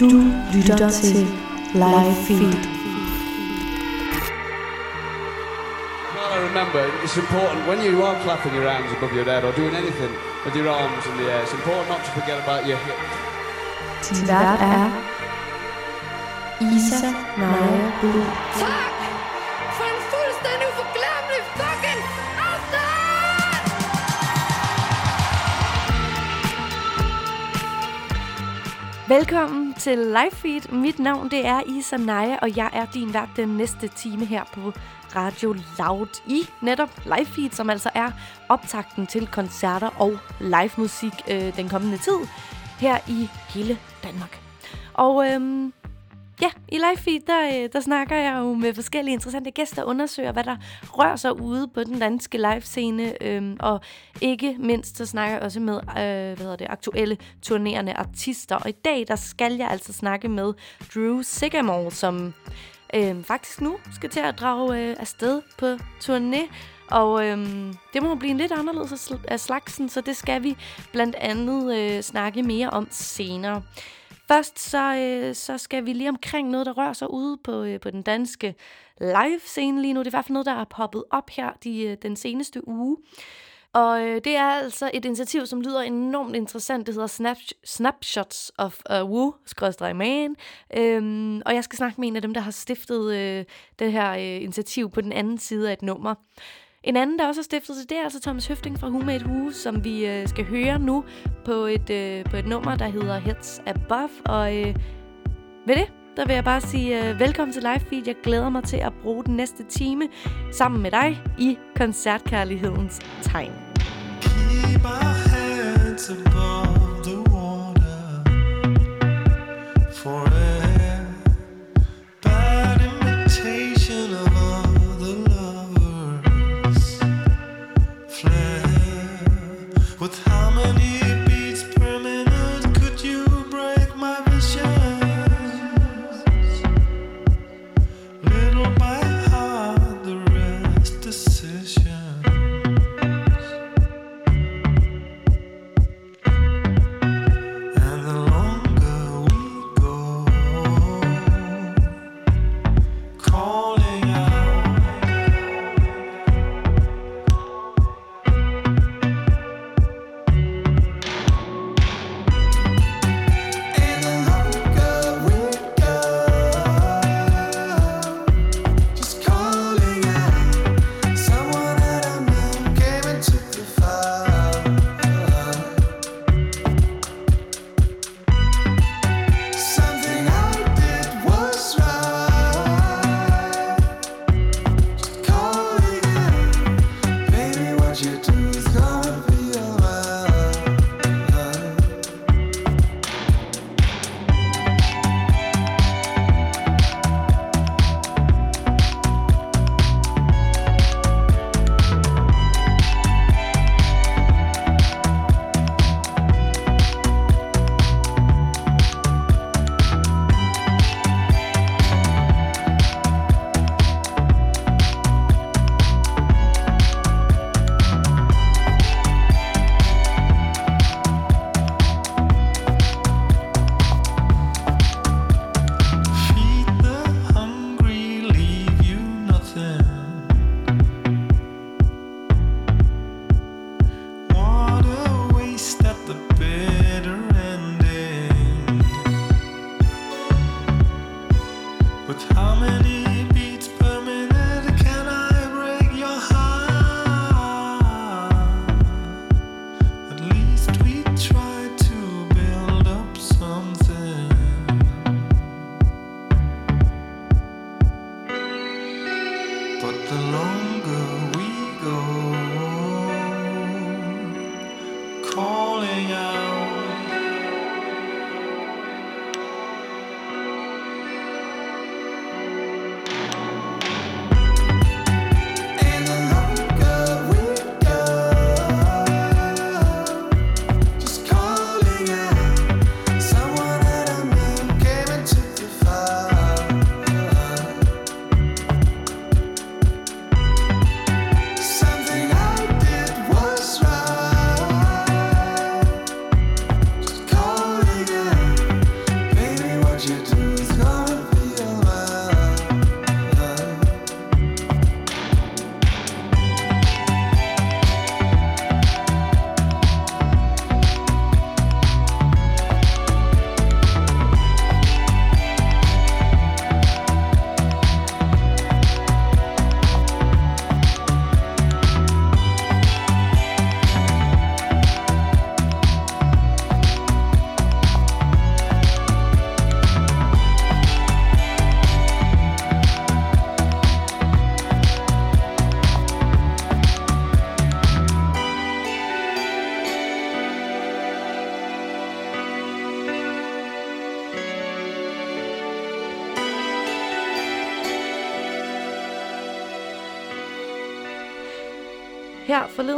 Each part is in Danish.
Du lytter til Live Feed. Well, I remember it's important when you are clapping your hands above your head or doing anything with your arms in the air. It's important not to forget about your hips. Din vært er Isa Naja Blue. Tak Velkommen til Live Feed. Mit navn det er Isa Naja, og jeg er din vært den næste time her på Radio Loud i netop Live Feed, som altså er optakten til koncerter og live musik øh, den kommende tid her i hele Danmark. Og øhm, ja, i Live Feed, der, øh, der snakker jeg jo med øh, forskellige interessante gæster og undersøger, hvad der rører sig ude på den danske livescene. Øhm, og ikke mindst, så snakker jeg også med øh, hvad hedder det, aktuelle turnerende artister. Og i dag, der skal jeg altså snakke med Drew Sigamore, som øh, faktisk nu skal til at drage øh, afsted på turné. Og øhm, det må blive en lidt anderledes af slagsen, så det skal vi blandt andet øh, snakke mere om senere. Først så, øh, så skal vi lige omkring noget, der rører sig ude på, øh, på den danske live-scene lige nu. Det er i hvert fald noget, der er poppet op her de, øh, den seneste uge. Og øh, det er altså et initiativ, som lyder enormt interessant. Det hedder Snap Snapshots of a Woo, man. Øhm, og jeg skal snakke med en af dem, der har stiftet øh, det her øh, initiativ på den anden side af et nummer. En anden, der også har stiftet sig, det er altså Thomas Høfting fra Who et Who, som vi øh, skal høre nu på et, øh, på et nummer, der hedder Heads Above. Og øh, ved det, der vil jeg bare sige øh, velkommen til Live Feed. Jeg glæder mig til at bruge den næste time sammen med dig i koncertkærlighedens tegn. Keep our heads above the water forever.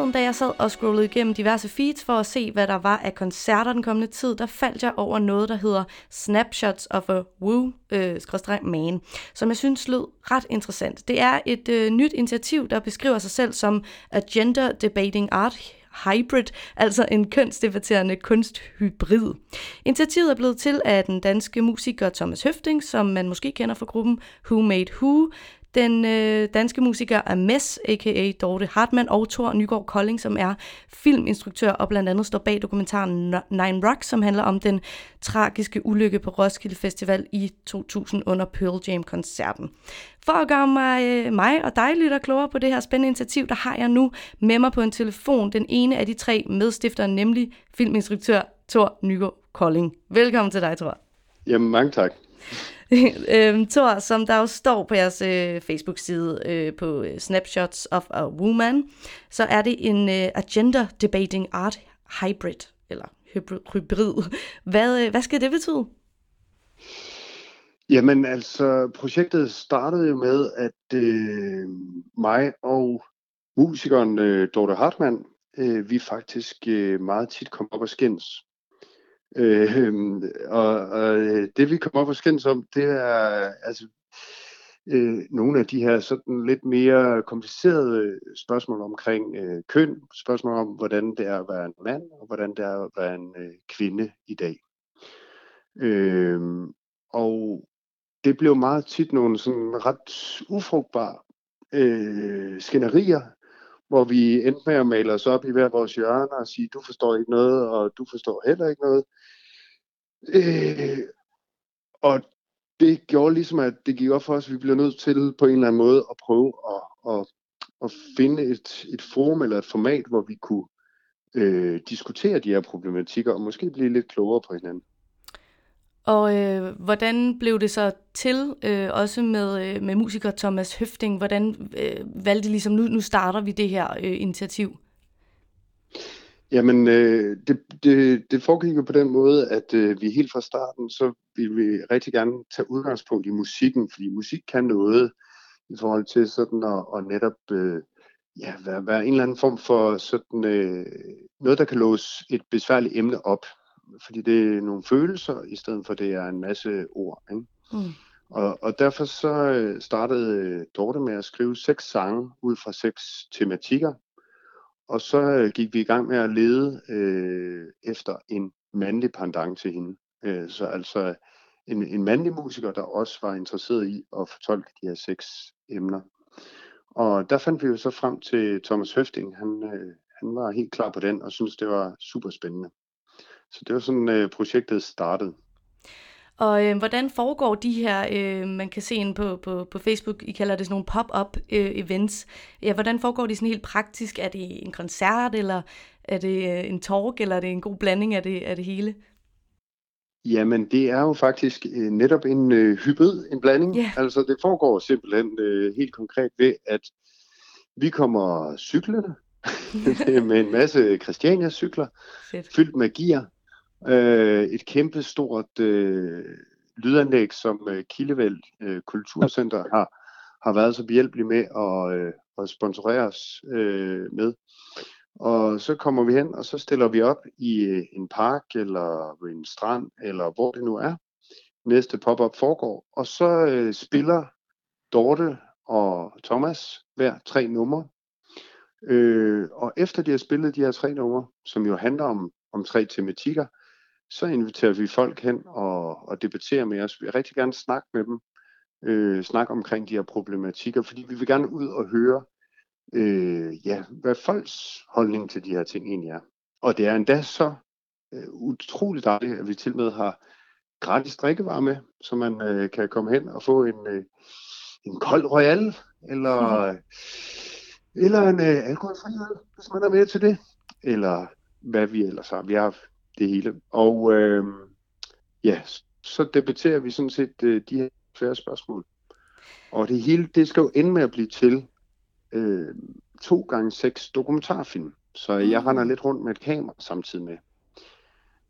Forleden, da jeg sad og scrollede igennem diverse feeds for at se, hvad der var af koncerter den kommende tid, der faldt jeg over noget, der hedder Snapshots of a Woo, øh, man, som jeg synes lød ret interessant. Det er et øh, nyt initiativ, der beskriver sig selv som a gender debating art hybrid, altså en kønsdebatterende kunsthybrid. Initiativet er blevet til af den danske musiker Thomas Høfting, som man måske kender fra gruppen Who Made Who, den øh, danske musiker Ames, a.k.a. Dorte Hartmann, og Thor Nygaard Kolding, som er filminstruktør og blandt andet står bag dokumentaren Nine Rock, som handler om den tragiske ulykke på Roskilde Festival i 2000 under Pearl Jam-koncerten. For at gøre mig, øh, mig og dig lytter klogere på det her spændende initiativ, der har jeg nu med mig på en telefon den ene af de tre medstiftere, nemlig filminstruktør Thor Nygaard Kolding. Velkommen til dig, Thor. Jamen, mange tak. øhm, Thor, som der jo står på jeres øh, Facebook-side øh, på øh, Snapshots of a Woman, så er det en øh, agenda debating art hybrid, eller hybrid. Hvad, øh, hvad skal det betyde? Jamen altså, projektet startede jo med, at øh, mig og musikeren øh, Dorte Hartmann, øh, vi faktisk øh, meget tit kom op og skændes. Øh, og, og øh, det vi kommer op og skændes om, det er altså øh, nogle af de her sådan lidt mere komplicerede spørgsmål omkring øh, køn, spørgsmål om, hvordan det er at være en mand, og hvordan det er at være en øh, kvinde i dag. Øh, og det blev meget tit nogle sådan ret ufrugtbare øh, skænderier, hvor vi endte med at male os op i hver vores hjørne og sige, du forstår ikke noget, og du forstår heller ikke noget. Øh, og det gjorde ligesom, at det gik op for os, at vi blev nødt til på en eller anden måde at prøve at, at, at finde et, et forum eller et format, hvor vi kunne øh, diskutere de her problematikker og måske blive lidt klogere på hinanden. Og øh, hvordan blev det så til, øh, også med, øh, med musiker Thomas Høfting? Hvordan øh, valgte ligesom, nu, nu starter vi det her øh, initiativ? Jamen, øh, det, det, det foregik jo på den måde, at øh, vi helt fra starten, så ville vi rigtig gerne tage udgangspunkt i musikken, fordi musik kan noget i forhold til sådan at, at netop øh, ja, være, være en eller anden form for sådan øh, noget, der kan låse et besværligt emne op fordi det er nogle følelser, i stedet for det er en masse ord. Ikke? Mm. Og, og derfor så øh, startede øh, Dorte med at skrive seks sange ud fra seks tematikker, og så øh, gik vi i gang med at lede øh, efter en mandlig pendant til hende. Øh, så altså en, en mandlig musiker, der også var interesseret i at fortolke de her seks emner. Og der fandt vi jo så frem til Thomas Høfting. Han, øh, han var helt klar på den og syntes, det var super spændende. Så det var sådan, øh, projektet startede. Og øh, hvordan foregår de her, øh, man kan se ind på, på, på Facebook, I kalder det sådan nogle pop-up øh, events. Ja, hvordan foregår de sådan helt praktisk? Er det en koncert, eller er det øh, en talk, eller er det en god blanding af det, af det hele? Jamen, det er jo faktisk øh, netop en øh, hybrid, en blanding. Yeah. Altså, det foregår simpelthen øh, helt konkret ved, at vi kommer cyklerne med en masse Christiania-cykler, fyldt med gear, øh, et kæmpe stort øh, lydanlæg, som øh, Kildevæld øh, Kulturcenter har, har været så behjælpelig med at, øh, at sponsorere os øh, med. Og så kommer vi hen, og så stiller vi op i øh, en park, eller ved en strand, eller hvor det nu er. Næste pop-up foregår. Og så øh, spiller Dorte og Thomas hver tre numre. Øh, og efter de har spillet de her tre numre, som jo handler om, om tre tematikker, så inviterer vi folk hen og, og debatterer med os. Vi vil rigtig gerne snakke med dem, øh, snakke omkring de her problematikker, fordi vi vil gerne ud og høre, øh, ja, hvad folks holdning til de her ting egentlig er. Og det er endda så øh, utroligt dejligt, at vi til med har gratis drikkevarer med, så man øh, kan komme hen og få en, øh, en kold royal, eller, mm. eller en øh, alkoholfri øl, hvis man er med til det, eller hvad vi ellers har. Vi har det hele. Og øh, ja, så debatterer vi sådan set øh, de her svære spørgsmål. Og det hele, det skal jo ende med at blive til øh, to gange seks dokumentarfilm. Så jeg render lidt rundt med et kamera samtidig med.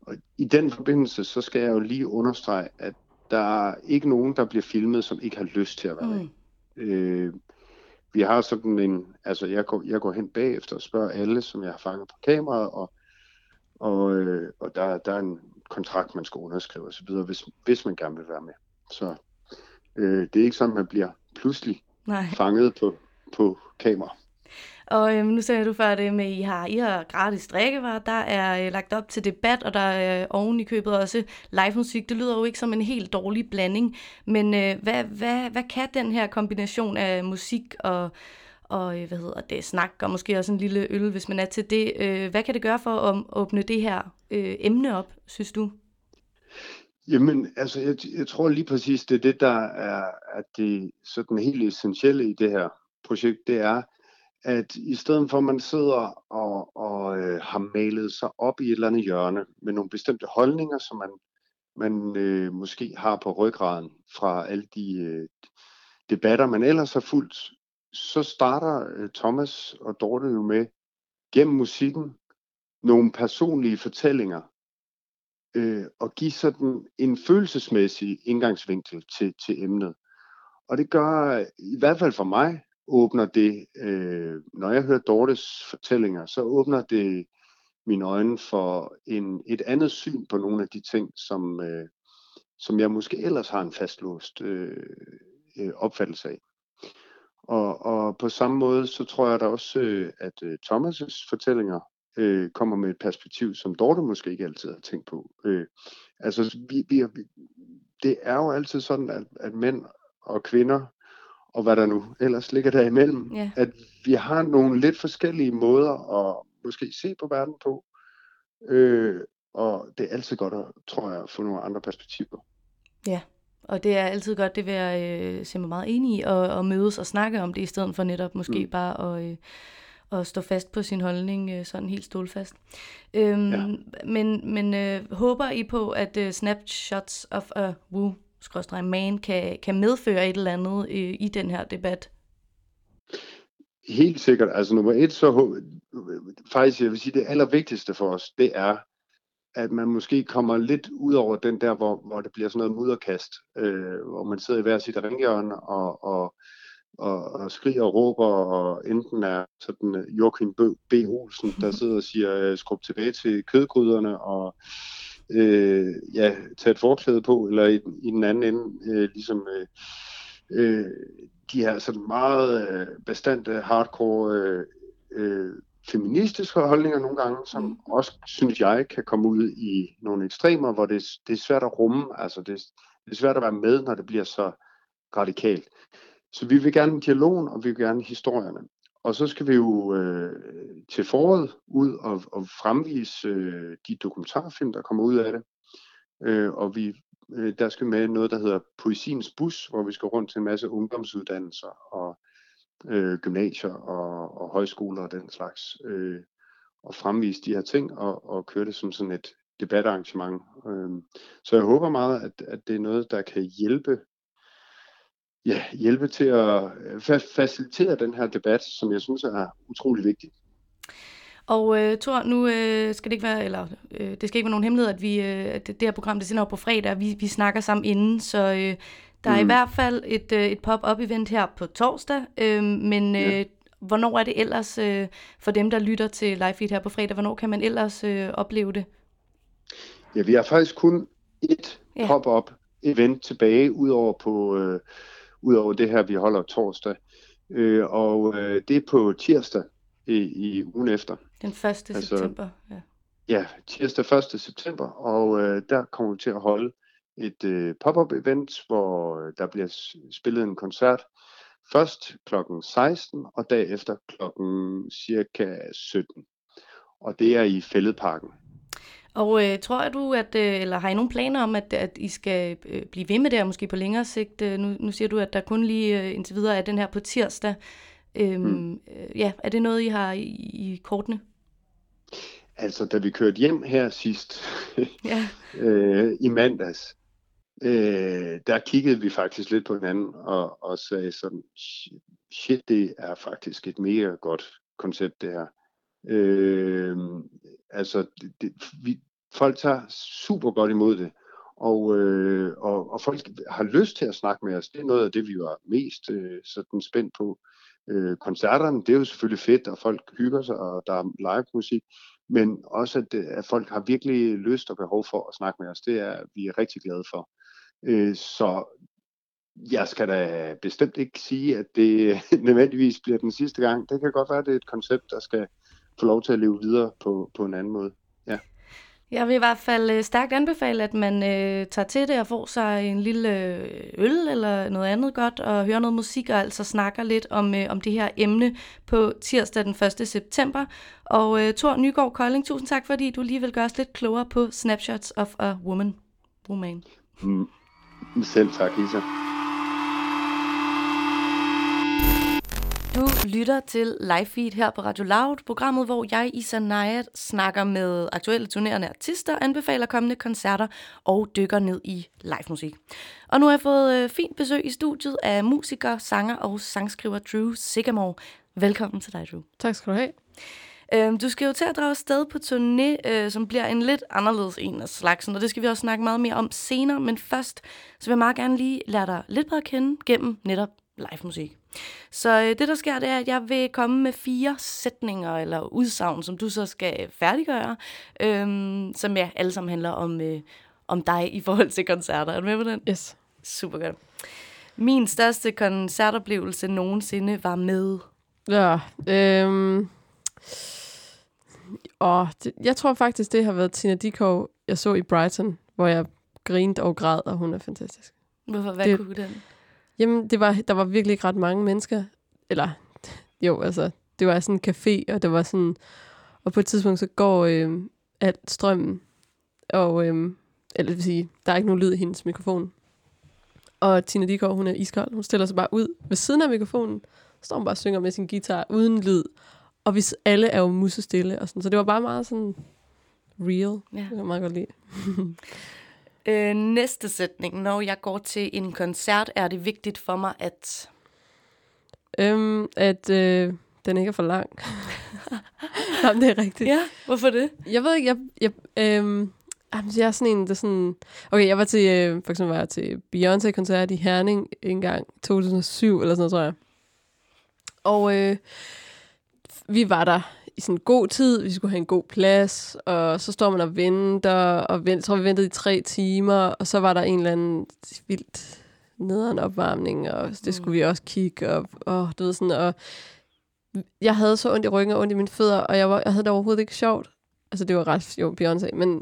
Og i den forbindelse, så skal jeg jo lige understrege, at der er ikke nogen, der bliver filmet, som ikke har lyst til at være mm. Øh, vi har sådan en, altså jeg går, jeg går hen bagefter og spørger alle, som jeg har fanget på kameraet, og, og, øh, og der, der er en kontrakt, man skal underskrive osv., hvis, hvis man gerne vil være med. Så øh, det er ikke sådan, man bliver pludselig Nej. fanget på, på kamera. Og øhm, nu sagde du før det med, at I har, I har gratis drikkevarer, der er øh, lagt op til debat, og der er øh, oven i købet også live musik. Det lyder jo ikke som en helt dårlig blanding, men øh, hvad, hvad, hvad kan den her kombination af musik og, og øh, hvad hedder det, snak, og måske også en lille øl, hvis man er til det. Øh, hvad kan det gøre for at åbne det her øh, emne op, synes du? Jamen, altså, jeg, jeg tror lige præcis, det er det, der er at det sådan helt essentielle i det her projekt, det er, at i stedet for, at man sidder og, og øh, har malet sig op i et eller andet hjørne med nogle bestemte holdninger, som man, man øh, måske har på ryggraden fra alle de øh, debatter, man ellers har fulgt, så starter øh, Thomas og Dorte jo med gennem musikken nogle personlige fortællinger øh, og give sådan en følelsesmæssig indgangsvinkel til, til emnet. Og det gør, i hvert fald for mig, åbner det, øh, når jeg hører Dortes fortællinger, så åbner det mine øjne for en, et andet syn på nogle af de ting, som, øh, som jeg måske ellers har en fastlåst øh, øh, opfattelse af. Og, og på samme måde, så tror jeg da også, øh, at øh, Thomas' fortællinger øh, kommer med et perspektiv, som Dorte måske ikke altid har tænkt på. Øh, altså, vi, vi, det er jo altid sådan, at, at mænd og kvinder, og hvad der nu ellers ligger der imellem, Ja. at vi har nogle lidt forskellige måder at måske se på verden på. Øh, og det er altid godt at, tror jeg, at få nogle andre perspektiver. Ja, og det er altid godt, det vil jeg øh, se mig meget enig i, at, at mødes og snakke om det, i stedet for netop måske mm. bare at, øh, at stå fast på sin holdning, øh, sådan helt stålfast. Øhm, Ja. Men, men øh, håber I på, at øh, Snapshots of a Woo man kan, kan medføre et eller andet øh, i den her debat? Helt sikkert. Altså nummer et, så faktisk, jeg vil sige, det allervigtigste for os, det er, at man måske kommer lidt ud over den der, hvor, hvor det bliver sådan noget mudderkast, øh, hvor man sidder i hver sit ringhjørne og, og, og, og skriger og råber, og enten er sådan øh, Joachim B. Olsen, der sidder og siger, øh, skrub tilbage til kødgryderne, og øh, ja, tage et forklæde på, eller i, den- i den anden ende, øh, ligesom øh, øh, de her sådan meget øh, bestandte, hardcore øh, øh, feministiske holdninger nogle gange, som Mm. også, synes jeg, kan komme ud i nogle ekstremer, hvor det, det er svært at rumme, altså det, det er svært at være med, når det bliver så radikalt. Så vi vil gerne dialogen, og vi vil gerne historierne. Og så skal vi jo øh, til foråret ud og, og fremvise øh, de dokumentarfilm, der kommer ud af det. Øh, og vi, øh, der skal med noget, der hedder Poesiens Bus, hvor vi skal rundt til en masse ungdomsuddannelser og øh, gymnasier og, og højskoler og den slags. Øh, og fremvise de her ting og, og køre det som sådan et debatarrangement. Øh, så jeg håber meget, at, at det er noget, der kan hjælpe ja, hjælpe til at øh, fa- facilitere den her debat, som jeg synes er utrolig vigtig. Og øh, Tor, nu øh, skal det ikke være, eller øh, det skal ikke være nogen hemmelighed, at vi, øh, at det, her program, det sender op på fredag, vi, vi snakker sammen inden, så øh, der er i Mm. hvert fald et, øh, et pop-up event her på torsdag, øh, men øh, Ja. hvornår er det ellers, øh, for dem, der lytter til live feed her på fredag, hvornår kan man ellers øh, opleve det? Ja, vi har faktisk kun et Ja. ja. pop-up event tilbage, udover på øh, udover det her, vi holder torsdag. Øh, og øh, det er på tirsdag i, i ugen efter. Den 1. Altså- september. Ja. Ja, tirsdag 1. september, og øh, der kommer vi til at holde et øh, pop-up event, hvor øh, der bliver spillet en koncert først klokken 16, og derefter klokken cirka 17. Og det er i Fælledparken. Og øh, tror du, at, øh, eller har I nogle planer om, at, at I skal øh, blive ved med det, og måske på længere sigt? Øh, nu, nu siger du, at der kun lige øh, indtil videre er den her på tirsdag. Øhm, Mm. øh, ja, er det noget, I har i, i kortene? Altså, da vi kørte hjem her sidst Ja. øh, i mandags, øh, der kiggede vi faktisk lidt på hinanden og, og sagde sådan, shit, det er faktisk et mega godt koncept, det her. Øh, altså, det, det, vi, folk tager super godt imod det, og, øh, og, og folk har lyst til at snakke med os. Det er noget af det, vi var mest øh, sådan spændt på. Øh, koncerterne, det er jo selvfølgelig fedt, og folk hygger sig, og der er live musik, men også at, øh, at folk har virkelig lyst og behov for at snakke med os. Det er vi er rigtig glade for. Øh, så jeg skal da bestemt ikke sige, at det nødvendigvis bliver den sidste gang. Det kan godt være, at det er et koncept, der skal få lov til at leve videre på, på en anden måde. Ja. Jeg vil i hvert fald øh, stærkt anbefale, at man øh, tager til det og får sig en lille øh, øl eller noget andet godt og hører noget musik og altså snakker lidt om, øh, om det her emne på tirsdag den 1. september. Og øh, Thor Nygaard Kolding, tusind tak, fordi du lige vil gøre os lidt klogere på Snapshots of a Woman. Woman. Mm. Selv tak, Isa. Du lytter til Live Feed her på Radio Loud, programmet, hvor jeg, Isa Nayat, snakker med aktuelle turnerende artister, anbefaler kommende koncerter og dykker ned i live musik. Og nu har jeg fået øh, fint besøg i studiet af musiker, sanger og sangskriver Drew Sigamore. Velkommen til dig, Drew. Tak skal du have. Øhm, du skal jo til at drage sted på turné, øh, som bliver en lidt anderledes en af slagsen, og det skal vi også snakke meget mere om senere. Men først, så vil jeg meget gerne lige lære dig lidt bedre at kende gennem netop live musik. Så øh, det, der sker, det er, at jeg vil komme med fire sætninger eller udsagn, som du så skal færdiggøre, øhm, som ja, alle sammen handler om, øh, om dig i forhold til koncerter. Er du med på den? Yes. Super godt. Min største koncertoplevelse nogensinde var med... Ja, øhm, og det, jeg tror faktisk, det har været Tina Dickow, jeg så i Brighton, hvor jeg grinte og græd, og hun er fantastisk. Hvorfor? Hvad Det- kunne den? Jamen, det var, der var virkelig ikke ret mange mennesker. Eller, jo, altså, det var sådan en café, og det var sådan... Og på et tidspunkt, så går øh, alt strømmen, og... Øh, eller det vil sige, der er ikke nogen lyd i hendes mikrofon. Og Tina Dickow, hun er iskold. Hun stiller sig bare ud ved siden af mikrofonen. Så står hun bare og synger med sin guitar uden lyd. Og hvis alle er jo musestille og sådan. Så det var bare meget sådan real. Ja. Det kan jeg meget godt lide. Øh, næste sætning. Når jeg går til en koncert, er det vigtigt for mig, at... Øhm, at øh, den ikke er for lang. Jamen, det er rigtigt. Ja, hvorfor det? Jeg ved ikke, jeg, jeg, øhm, jamen, jeg er sådan en, der sådan... Okay, jeg var til, øh, for eksempel var jeg til Beyoncé-koncert i Herning en gang, 2007 eller sådan noget, tror jeg. Og øh, vi var der i sådan en god tid, vi skulle have en god plads, og så står man og venter, og vent, jeg tror, vi ventede i tre timer, og så var der en eller anden vildt nederen opvarmning, og det skulle vi også kigge, og, og du ved sådan, og jeg havde så ondt i ryggen og ondt i mine fødder, og jeg, var, jeg havde det overhovedet ikke sjovt. Altså, det var ret, jo, Beyoncé, men...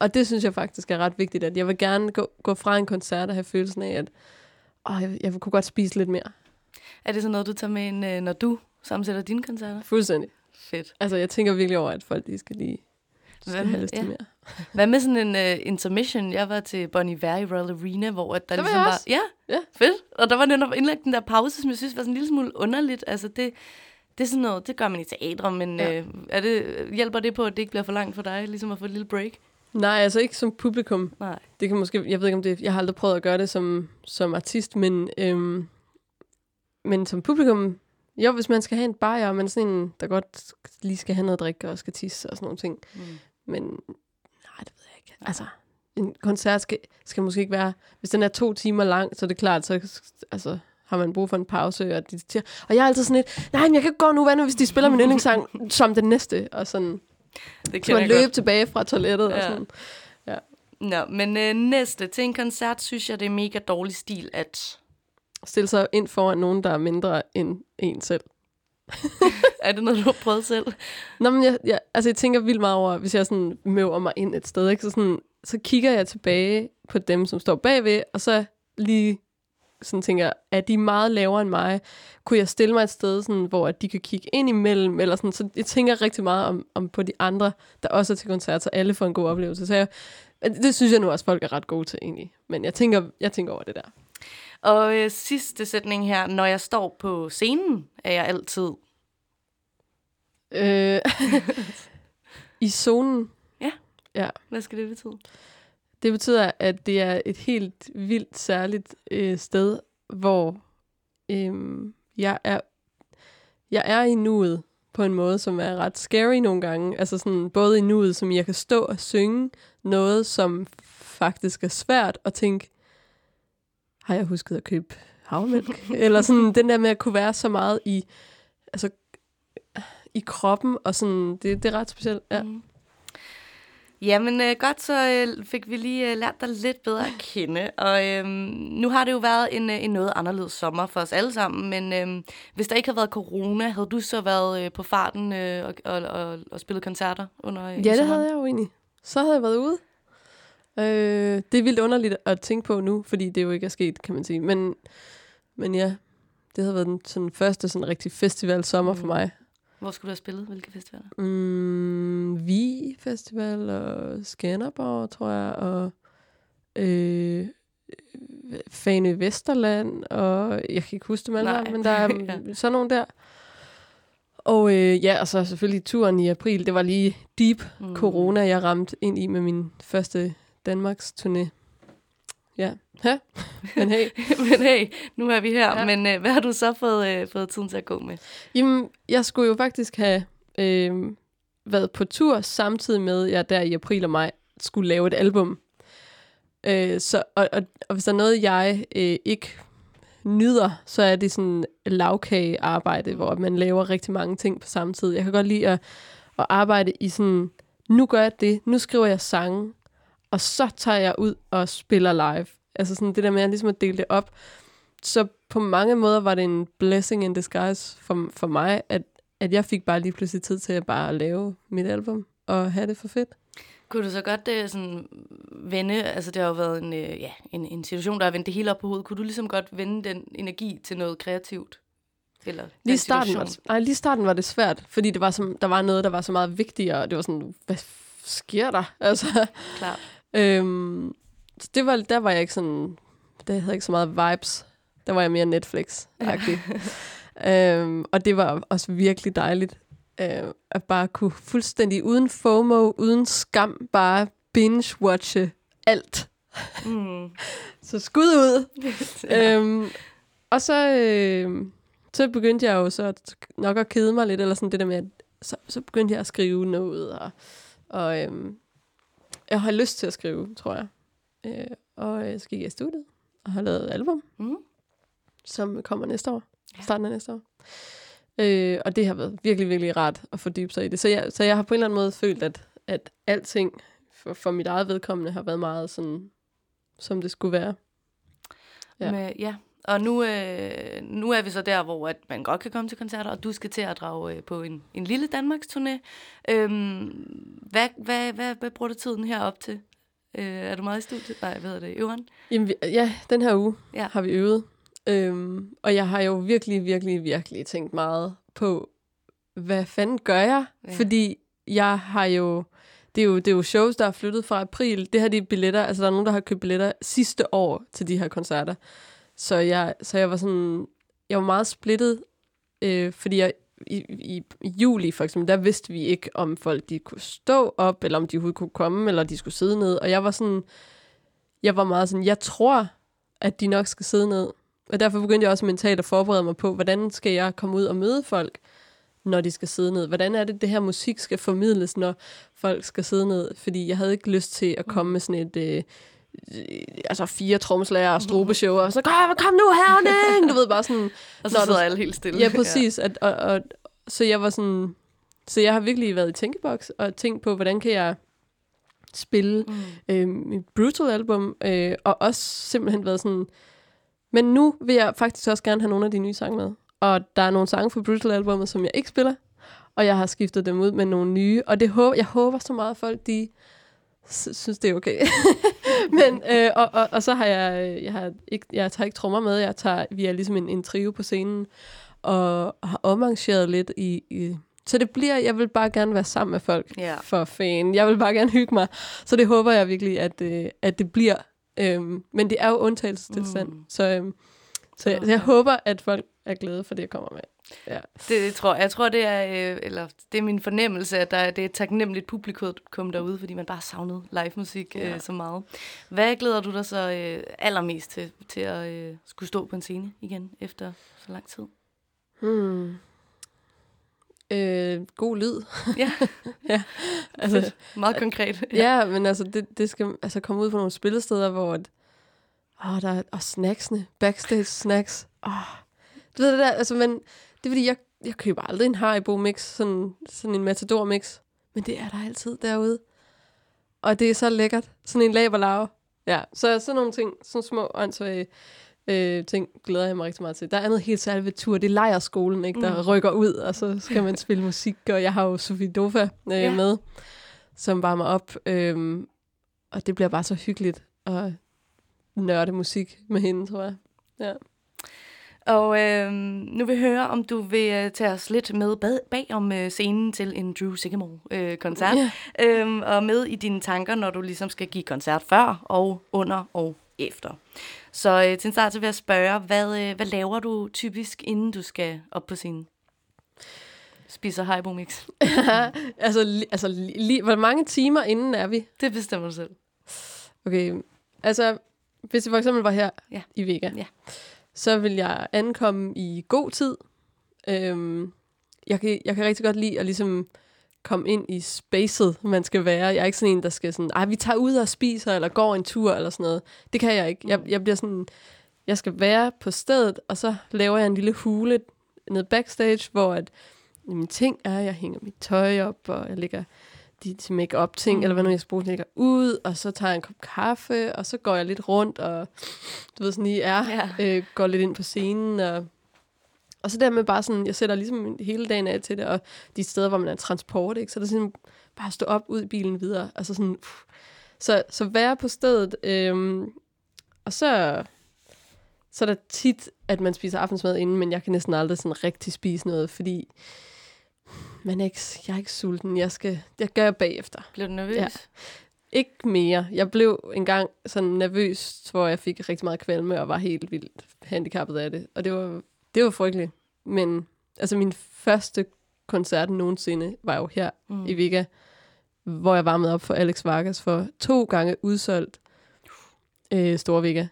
Og det synes jeg faktisk er ret vigtigt, at jeg vil gerne gå, gå fra en koncert og have følelsen af, at åh, jeg, jeg kunne godt spise lidt mere. Er det sådan noget, du tager med øh, når du sammensætter dine koncerter? Fuldstændig. Fedt. Altså, jeg tænker virkelig over, at folk de skal lige skal Hvad have lyst til ja. mere. Hvad med sådan en uh, intermission? Jeg var til Bon Iver i Royal Arena, hvor at der, Der var ligesom var... også. Ja, Ja. fedt. Og der var netop indlagt den der pause, som jeg synes var sådan en lille smule underligt. Altså det, det er sådan noget, det gør man i teatre, men. Ja. øh, er det, hjælper det på, at det ikke bliver for langt for dig, ligesom at få et lille break? Nej, altså ikke som publikum. Nej. Det kan måske, jeg ved ikke om det, jeg har aldrig prøvet at gøre det som, som artist, men, øhm, men som publikum, jo, hvis man skal have en bajer, og man er sådan en, der godt lige skal have noget at drikke og skal tisse og sådan nogle ting. Mm. Men nej, det ved jeg ikke. Altså, en koncert skal, skal måske ikke være... Hvis den er to timer lang, så er det klart, så altså, har man brug for en pause. Og, de, siger- og jeg er altid sådan lidt, nej, men jeg kan ikke gå nu, hvad nu, hvis de spiller min yndlingssang som den næste? Og sådan, Det så man løbe godt. tilbage fra toilettet og Ja. sådan. Nå, men øh, næste. Til en koncert synes jeg, det er mega dårlig stil, at... Stille sig ind foran nogen, der er mindre end en selv. Er det noget, du har prøvet selv? Nå, men jeg, jeg, altså, jeg tænker vildt meget over, hvis jeg sådan møver mig ind et sted, ikke? Så, sådan, så kigger jeg tilbage på dem, som står bagved, og så lige sådan tænker, er de meget lavere end mig? Kunne jeg stille mig et sted, sådan, hvor de kan kigge ind imellem? Eller sådan, så jeg tænker rigtig meget om, om på de andre, der også er til koncert, så alle får en god oplevelse. Så jeg, det synes jeg nu også, folk er ret gode til egentlig. Men jeg tænker, jeg tænker over det der. Og øh, sidste sætning her. Når jeg står på scenen, er jeg altid... Øh, I zonen, Hvad skal det betyde? Det betyder, at det er et helt vildt særligt øh, sted, hvor øhm, jeg er jeg er i nuet på en måde, som er ret scary nogle gange. Altså sådan både i nuet, som jeg kan stå og synge noget, som faktisk er svært at tænke, har jeg husket at købe havmælk. Eller sådan den der med at kunne være så meget i, altså, i kroppen, og sådan, det, det er ret specielt. Ja. Mm. Jamen øh, godt, så øh, fik vi lige øh, lært dig lidt bedre at kende. Og øh, nu har det jo været en, øh, en noget anderledes sommer for os alle sammen, men øh, hvis der ikke havde været corona, havde du så været øh, på farten øh, og, og, og, og spillet koncerter under øh, Ja, det havde jeg jo egentlig. Så havde jeg været ude. Øh, det er vildt underligt at tænke på nu, fordi det jo ikke er sket, kan man sige. Men, men ja, det havde været den sådan, første sådan rigtig festival sommer for Mm. mig. Hvor skulle du have spillet? Hvilke festivaler? Mm, Vi Festival og Skanderborg, tror jeg, og øh, Fane Vesterland, og jeg kan ikke huske dem alle men der er Ja. sådan nogle der. Og øh, ja, og så selvfølgelig turen i april, det var lige deep Mm. corona, jeg ramte ind i med min første Danmarks turné. Ja, ja. men hey, men hey, nu er vi her. Ja. Ja. Men øh, hvad har du så fået, øh, fået tiden til at gå med? Jamen, jeg skulle jo faktisk have øh, været på tur samtidig med, at jeg der i april og maj skulle lave et album. Øh, så, og, og, og hvis der er noget, jeg øh, ikke nyder, så er det sådan lavkagearbejde, hvor man laver rigtig mange ting på samme tid. Jeg kan godt lide at, at arbejde i sådan, nu gør jeg det, nu skriver jeg sange, og så tager jeg ud og spiller live. Altså sådan det der med at, ligesom at dele det op. Så på mange måder var det en blessing in disguise for, for mig, at, at jeg fik bare lige pludselig tid til at bare lave mit album og have det for fedt. Kunne du så godt øh, sådan vende, altså det har jo været en, øh, ja, en, en situation, der har vendt det hele op på hovedet. Kunne du ligesom godt vende den energi til noget kreativt? Eller Lige starten, var, det- nej, lige starten var det svært, fordi det var som, der var noget, der var så meget vigtigere, og det var sådan, hvad sker der? Altså, Klart. Øhm, så det var, der var jeg ikke sådan, der havde ikke så meget vibes. Der var jeg mere Netflix-agtig. øhm, og det var også virkelig dejligt, øh, at bare kunne fuldstændig uden FOMO, uden skam, bare binge-watche alt. Mm. Så skud ud! øhm, og så, øh, så begyndte jeg jo så at- nok at kede mig lidt, eller sådan det der med, at så, så begyndte jeg at skrive noget, og, og øh, jeg har lyst til at skrive, tror jeg. Øh, og øh, så gik jeg i studiet, og har lavet et album, Mm. som kommer næste år, starten af næste år. Øh, og det har været virkelig, virkelig rart at fordybe sig i det. Så jeg, så jeg har på en eller anden måde følt, at, at alting for, for mit eget vedkommende har været meget sådan, som det skulle være. Ja. Ja. Med, ja. Og nu, øh, nu er vi så der, hvor at man godt kan komme til koncerter, og du skal til at drage øh, på en, en lille Danmarks turné. Øhm, hvad, hvad, hvad, hvad bruger du tiden herop til? Øh, er du meget i studiet? Nej, hvad hedder det? Øveren? Jamen, vi- ja, den her uge ja. Har vi øvet. Øhm, og jeg har jo virkelig, virkelig, virkelig tænkt meget på, hvad fanden gør jeg? Ja. Fordi jeg har jo det, er jo... det er jo shows, der er flyttet fra april. Det her de er billetter. Altså, der er nogen, der har købt billetter sidste år til de her koncerter. Så jeg, så jeg var sådan... Jeg var meget splittet, øh, fordi jeg, i, i, i juli for eksempel, der vidste vi ikke, om folk de kunne stå op, eller om de overhovedet kunne komme, eller de skulle sidde ned. Og jeg var sådan... Jeg var meget sådan, jeg tror, at de nok skal sidde ned. Og derfor begyndte jeg også mentalt at forberede mig på, hvordan skal jeg komme ud og møde folk, når de skal sidde ned? Hvordan er det, det her musik skal formidles, når folk skal sidde ned? Fordi jeg havde ikke lyst til at komme med sådan et... Øh, altså fire trommeslager og strobeshow, og så kom, kom nu herning! Du ved, bare sådan... Og så sidder alle helt stille. Ja, præcis. At, og, og, så jeg var sådan... Så jeg har virkelig været i tænkeboks og tænkt på, hvordan kan jeg spille Mm. øh, mit Brutal-album, øh, og også simpelthen været sådan, men nu vil jeg faktisk også gerne have nogle af de nye sange med. Og der er nogle sange fra Brutal-albummet, som jeg ikke spiller, og jeg har skiftet dem ud med nogle nye, og det håber, jeg håber så meget, at folk de synes, det er okay. men, øh, og, og, og, så har jeg, øh, jeg, har ikke, jeg tager ikke trommer med, jeg tager, vi er ligesom en, en trio på scenen, og har omarrangeret lidt i, i så det bliver, jeg vil bare gerne være sammen med folk Ja. for fan. Jeg vil bare gerne hygge mig. Så det håber jeg virkelig, at, øh, at det bliver. Øhm, men det er jo undtagelsestilstand. Mm. Så, øhm, så jeg, jeg håber, at folk er glade for det, jeg kommer med. Ja. Det, det tror jeg. Jeg tror, det er, øh, eller det er min fornemmelse, at der, er- det er et taknemmeligt publikum derude, fordi man bare savnet live musik Ja. øh, så meget. Hvad glæder du dig så øh, allermest til, til at øh, skulle stå på en scene igen efter så lang tid? Hmm. Øh, god lyd. Ja, ja. Altså, meget konkret. ja, men altså, det, det skal altså komme ud på nogle spillesteder, hvor, at, Åh, der er, og snacksene. Backstage snacks. Åh. Du ved det der, altså, men det er fordi, jeg, jeg køber aldrig en Haribo mix, sådan, sådan en Matador mix. Men det er der altid derude. Og det er så lækkert. Sådan en laberlave. Ja, så sådan nogle ting, sådan små åndssvage øh, ting, glæder jeg mig rigtig meget til. Der er noget helt særligt ved tur. Det er lejerskolen, ikke, der Mm. rykker ud, og så skal man spille musik. Og jeg har jo Sofie Dofa øh, ja. med, som varmer op. Øh, og det bliver bare så hyggeligt at nørde musik med hende, tror jeg. Ja. Og øh, nu vil jeg høre, om du vil øh, tage os lidt med bag, bag om øh, scenen til en Drew Sigamore-koncert. Ja. øhm, og med i dine tanker, når du ligesom skal give koncert før og under og efter. Så øh, til en start så vil jeg spørge, hvad, øh, hvad laver du typisk, inden du skal op på scenen? Spiser Haribo Mix. altså, li, altså li, hvor mange timer inden er vi? Det bestemmer du selv. Okay, altså, hvis det for eksempel var her Ja. i Vega, Ja. Så vil jeg ankomme i god tid. Øhm, jeg, kan, jeg kan rigtig godt lide at ligesom komme ind i spacet, man skal være. Jeg er ikke sådan en, der skal sådan, ej, vi tager ud og spiser, eller går en tur, eller sådan noget. Det kan jeg ikke. Jeg, jeg bliver sådan, jeg skal være på stedet, og så laver jeg en lille hule nede backstage, hvor at mine ting er, jeg hænger mit tøj op, og jeg lægger de til make-up ting, Mm. eller hvad nu jeg skal bruge, lægger ud, og så tager jeg en kop kaffe, og så går jeg lidt rundt, og du ved sådan lige er, Ja. øh, går lidt ind på scenen, og, og så dermed bare sådan, jeg sætter ligesom hele dagen af til det, og de steder, hvor man er transport, ikke, så er det sådan bare stå op ud i bilen videre, altså sådan, pff. så, så være på stedet, øhm, og så, så er der tit, at man spiser aftensmad inden, men jeg kan næsten aldrig sådan rigtig spise noget, fordi man er ikke, jeg er ikke sulten. Jeg skal, jeg gør bagefter. Bliver du nervøs? Ja. Ikke mere. Jeg blev engang sådan nervøs, hvor jeg fik rigtig meget kvalme og var helt vildt handicappet af det. Og det var, det var frygteligt. Men altså min første koncert nogensinde var jo her Mm. i Vega, hvor jeg varmede op for Alex Vargas for to gange udsolgt øh, Store Vega.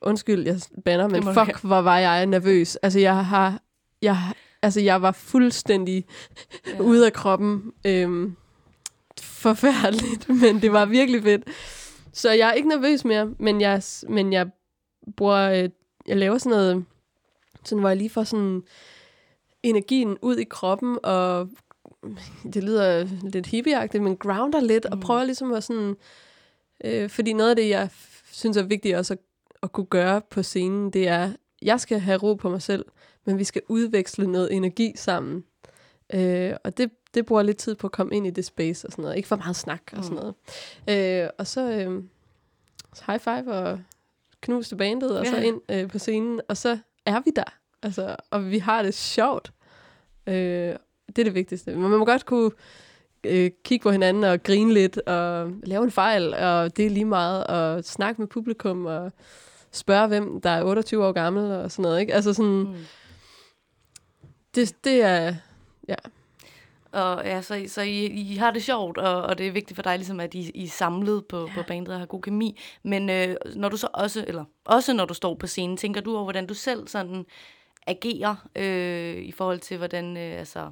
Undskyld, jeg banner, men fuck, hvor var jeg nervøs. Altså, jeg har... Jeg, altså, jeg var fuldstændig Ja. ude af kroppen. Øhm, forfærdeligt, men det var virkelig fedt. Så jeg er ikke nervøs mere, men jeg, men jeg bruger, øh, jeg laver sådan noget, sådan, hvor jeg lige får sådan energien ud i kroppen, og det lyder lidt hippieagtigt, men grounder lidt, mm. og prøver ligesom at sådan, øh, fordi noget af det, jeg synes er vigtigt også at, at kunne gøre på scenen, det er, jeg skal have ro på mig selv, men vi skal udveksle noget energi sammen. Øh, og det, det bruger lidt tid på at komme ind i det space og sådan noget. Ikke for meget snak og sådan Mm. noget. Øh, og så øh, high five og knus til bandet, og så Ja. ind øh, på scenen, og så er vi der. Altså, og vi har det sjovt. Øh, det er det vigtigste. Men man må godt kunne øh, kigge på hinanden og grine lidt og lave en fejl, og det er lige meget, og snakke med publikum og spørge, hvem der er 28 år gammel og sådan noget. Ikke? Altså sådan, Mm. Det, det er... Ja. Og ja, så, så I, I har det sjovt, og, og det er vigtigt for dig, ligesom, at I, I er samlet på, ja. på bandet og har god kemi. Men øh, når du så også, eller også når du står på scenen, tænker du over, hvordan du selv sådan agerer øh, i forhold til, hvordan øh, altså,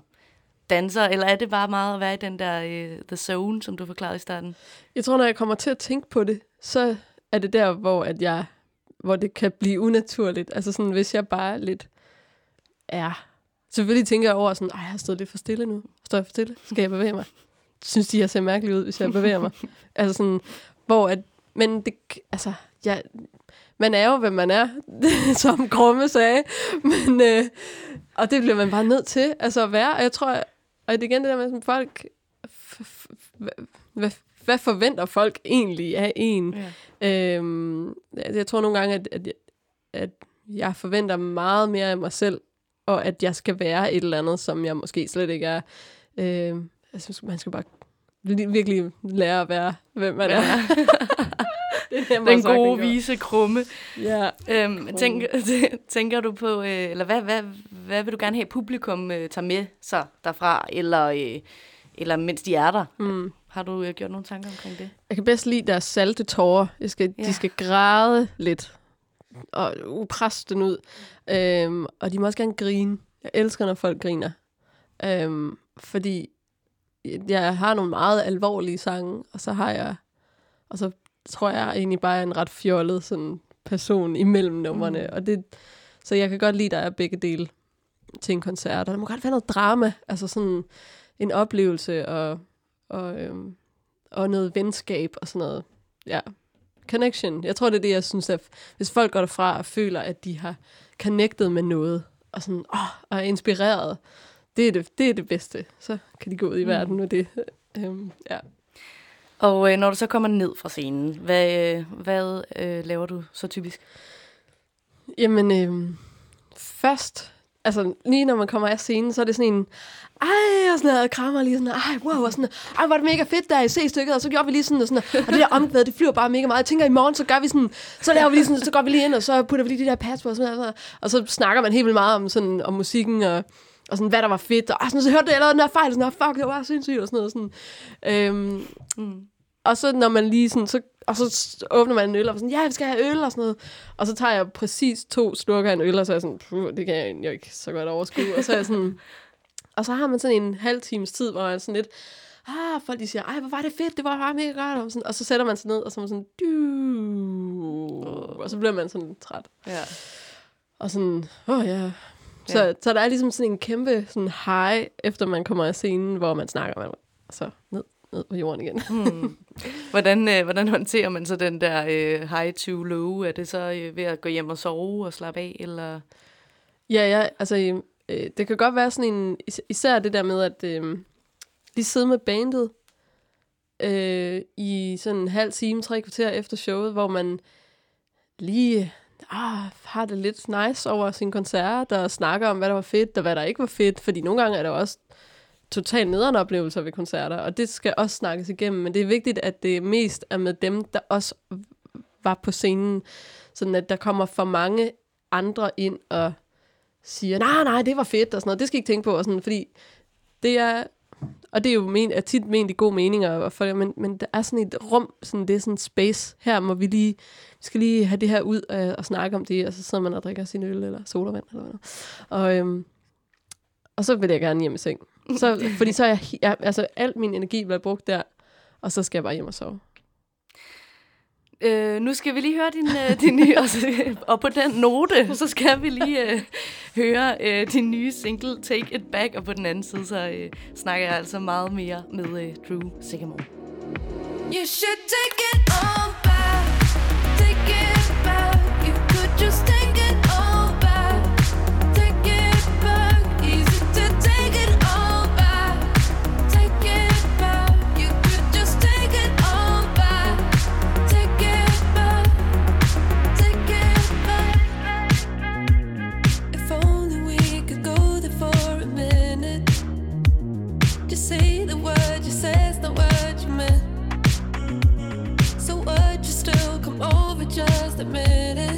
danser, eller er det bare meget at være i den der øh, the zone, som du forklarede i starten? Jeg tror, når jeg kommer til at tænke på det, så er det der, hvor, at jeg, hvor det kan blive unaturligt. Altså sådan, hvis jeg bare lidt er... Selvfølgelig tænker jeg over sådan, ej, jeg har stået lidt for stille nu. Står jeg for stille? Skal jeg bevæge mig? Synes de, jeg ser mærkelig ud, hvis jeg bevæger mig? altså sådan, hvor at... Men det, altså, jeg, man er jo, hvem man er, som Grumme sagde. Men, øh, og det bliver man bare nødt til altså at være. Og jeg tror, og det igen det der med, som folk... Hvad, hvad forventer folk egentlig af en? Ja. Øhm, jeg jeg tror nogle gange, at, at, at jeg forventer meget mere af mig selv, og at jeg skal være et eller andet, som jeg måske slet ikke er. Øhm, altså, man skal bare li- virkelig lære at være, hvem man er. det er Den sagt gode, gjort. vise krumme. Ja. Øhm, tænk, tænker du på, øh, eller hvad, hvad, hvad vil du gerne have, publikum øh, tager med sig derfra, eller, øh, eller mens de er der? Mm. Har du øh, gjort nogle tanker omkring det? Jeg kan bedst lide deres salte tårer. Jeg skal, Ja. De skal græde lidt og uh, presse den ud. Øhm, og de må også gerne grine. Jeg elsker, når folk griner. Øhm, fordi jeg har nogle meget alvorlige sange, og så har jeg... Og så tror jeg egentlig bare er en ret fjollet sådan person imellem numrene. Mm. Og det, så jeg kan godt lide, at der er begge dele til en koncert. Og der må godt være noget drama, altså sådan en oplevelse og, og, øhm, og noget venskab og sådan noget. Ja, connection. Jeg tror, det er det, jeg synes, at hvis folk går derfra og føler, at de har connected med noget, og sådan, åh, og er inspireret, det er det, det er det bedste. Så kan de gå ud i mm. verden med det. Øhm, ja. Og øh, når du så kommer ned fra scenen, hvad, øh, hvad øh, laver du så typisk? Jamen, øh, først, altså lige når man kommer af scenen, så er det sådan en, ej, og sådan noget, og krammer lige sådan, ej, wow, og sådan, ej, var det mega fedt, der i C-stykket, og så gjorde vi lige sådan, og, sådan, og det der omkvæd, det flyver bare mega meget. Jeg tænker, i morgen, så gør vi sådan, så laver vi lige sådan, så går vi lige ind, og så putter vi lige de der pads på, og, sådan, noget, og så snakker man helt vildt meget om, sådan, om musikken, og, og sådan, hvad der var fedt, og sådan, så hørte jeg allerede den der fejl, og sådan, fuck, det var sindssygt, og sådan noget, sådan. Øhm, mm. Og så når man lige sådan, så, og så åbner man en øl, og sådan, ja, vi skal have øl, og sådan noget. Og så tager jeg præcis to slukker af en øl, og så er jeg sådan, det kan jeg egentlig ikke så godt overskue. Og så er jeg sådan, og så har man sådan en halv times tid, hvor man sådan lidt, ah, folk de siger, ej, hvor var det fedt, det var bare mega godt. Og, sådan, og så sætter man sig ned, og så er man sådan, du, og så bliver man sådan træt. Ja. Og sådan, åh oh, ja. Så, Ja. så der er ligesom sådan en kæmpe sådan high, efter man kommer af scenen, hvor man snakker med så ned, ned på jorden igen. Hmm. Hvordan, øh, hvordan håndterer man så den der øh, high to low? Er det så øh, ved at gå hjem og sove og slappe af, eller? Ja, ja, altså, øh, det kan godt være sådan en, is- især det der med, at øh, lige sidde med bandet øh, i sådan en halv time, tre kvarter efter showet, hvor man lige ah, har det lidt nice over sin koncert, og snakker om, hvad der var fedt, og hvad der ikke var fedt, fordi nogle gange er der også totalt nederen oplevelser ved koncerter, og det skal også snakkes igennem, men det er vigtigt, at det mest er med dem, der også var på scenen, sådan at der kommer for mange andre ind og siger, nej, nej, det var fedt, og sådan noget. Det skal I ikke tænke på, og sådan, fordi det er, og det er jo men, er tit ment i gode meninger, og for, men, men der er sådan et rum, sådan, det er sådan space, her må vi lige, vi skal lige have det her ud og, og snakke om det, og så sidder man og drikker sin øl, eller sodavand, eller noget. Og, øhm, og så vil jeg gerne hjem i seng. Så, fordi så er jeg, jeg, altså al min energi bliver brugt der, og så skal jeg bare hjem og sove. Øh, nu skal vi lige høre din, øh, din nye, og, og på den note, så skal vi lige øh, høre øh, din nye single, Take It Back, og på den anden side, så øh, snakker jeg altså meget mere med øh, Drew Sigamore. You should take it all back. Take it back. You could just Just admit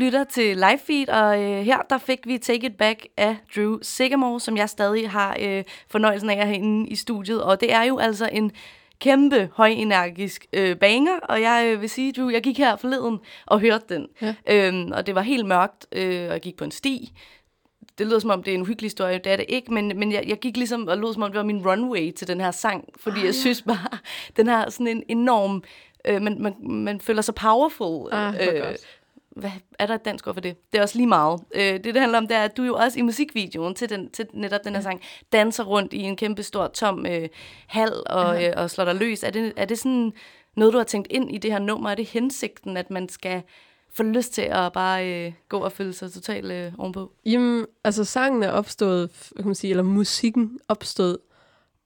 lytter til Live Feed, og øh, her der fik vi Take It Back af Drew Sigamore, som jeg stadig har øh, fornøjelsen af at have inde i studiet. Og det er jo altså en kæmpe højenergisk øh, banger, og jeg øh, vil sige, Drew, jeg gik her forleden og hørte den. Ja. Øhm, og det var helt mørkt, øh, og jeg gik på en sti. Det lyder som om, det er en hyggelig historie, det er det ikke, men, men jeg, jeg gik ligesom og lød som om, det var min runway til den her sang, fordi ah, jeg synes bare, den har sådan en enorm, øh, man, man, man føler sig powerful. Ah, godt. Hvad, er der et dansk ord for det? Det er også lige meget. Øh, det, det handler om, det er, at du jo også i musikvideoen til, den, til netop den her sang, danser rundt i en kæmpe stor, tom øh, hal og, øh, og slår dig løs. Er det, er det sådan noget, du har tænkt ind i det her nummer? Er det hensigten, at man skal få lyst til at bare øh, gå og føle sig totalt øh, ovenpå? Jamen, altså sangen er opstået, kan man sige, eller musikken opstod,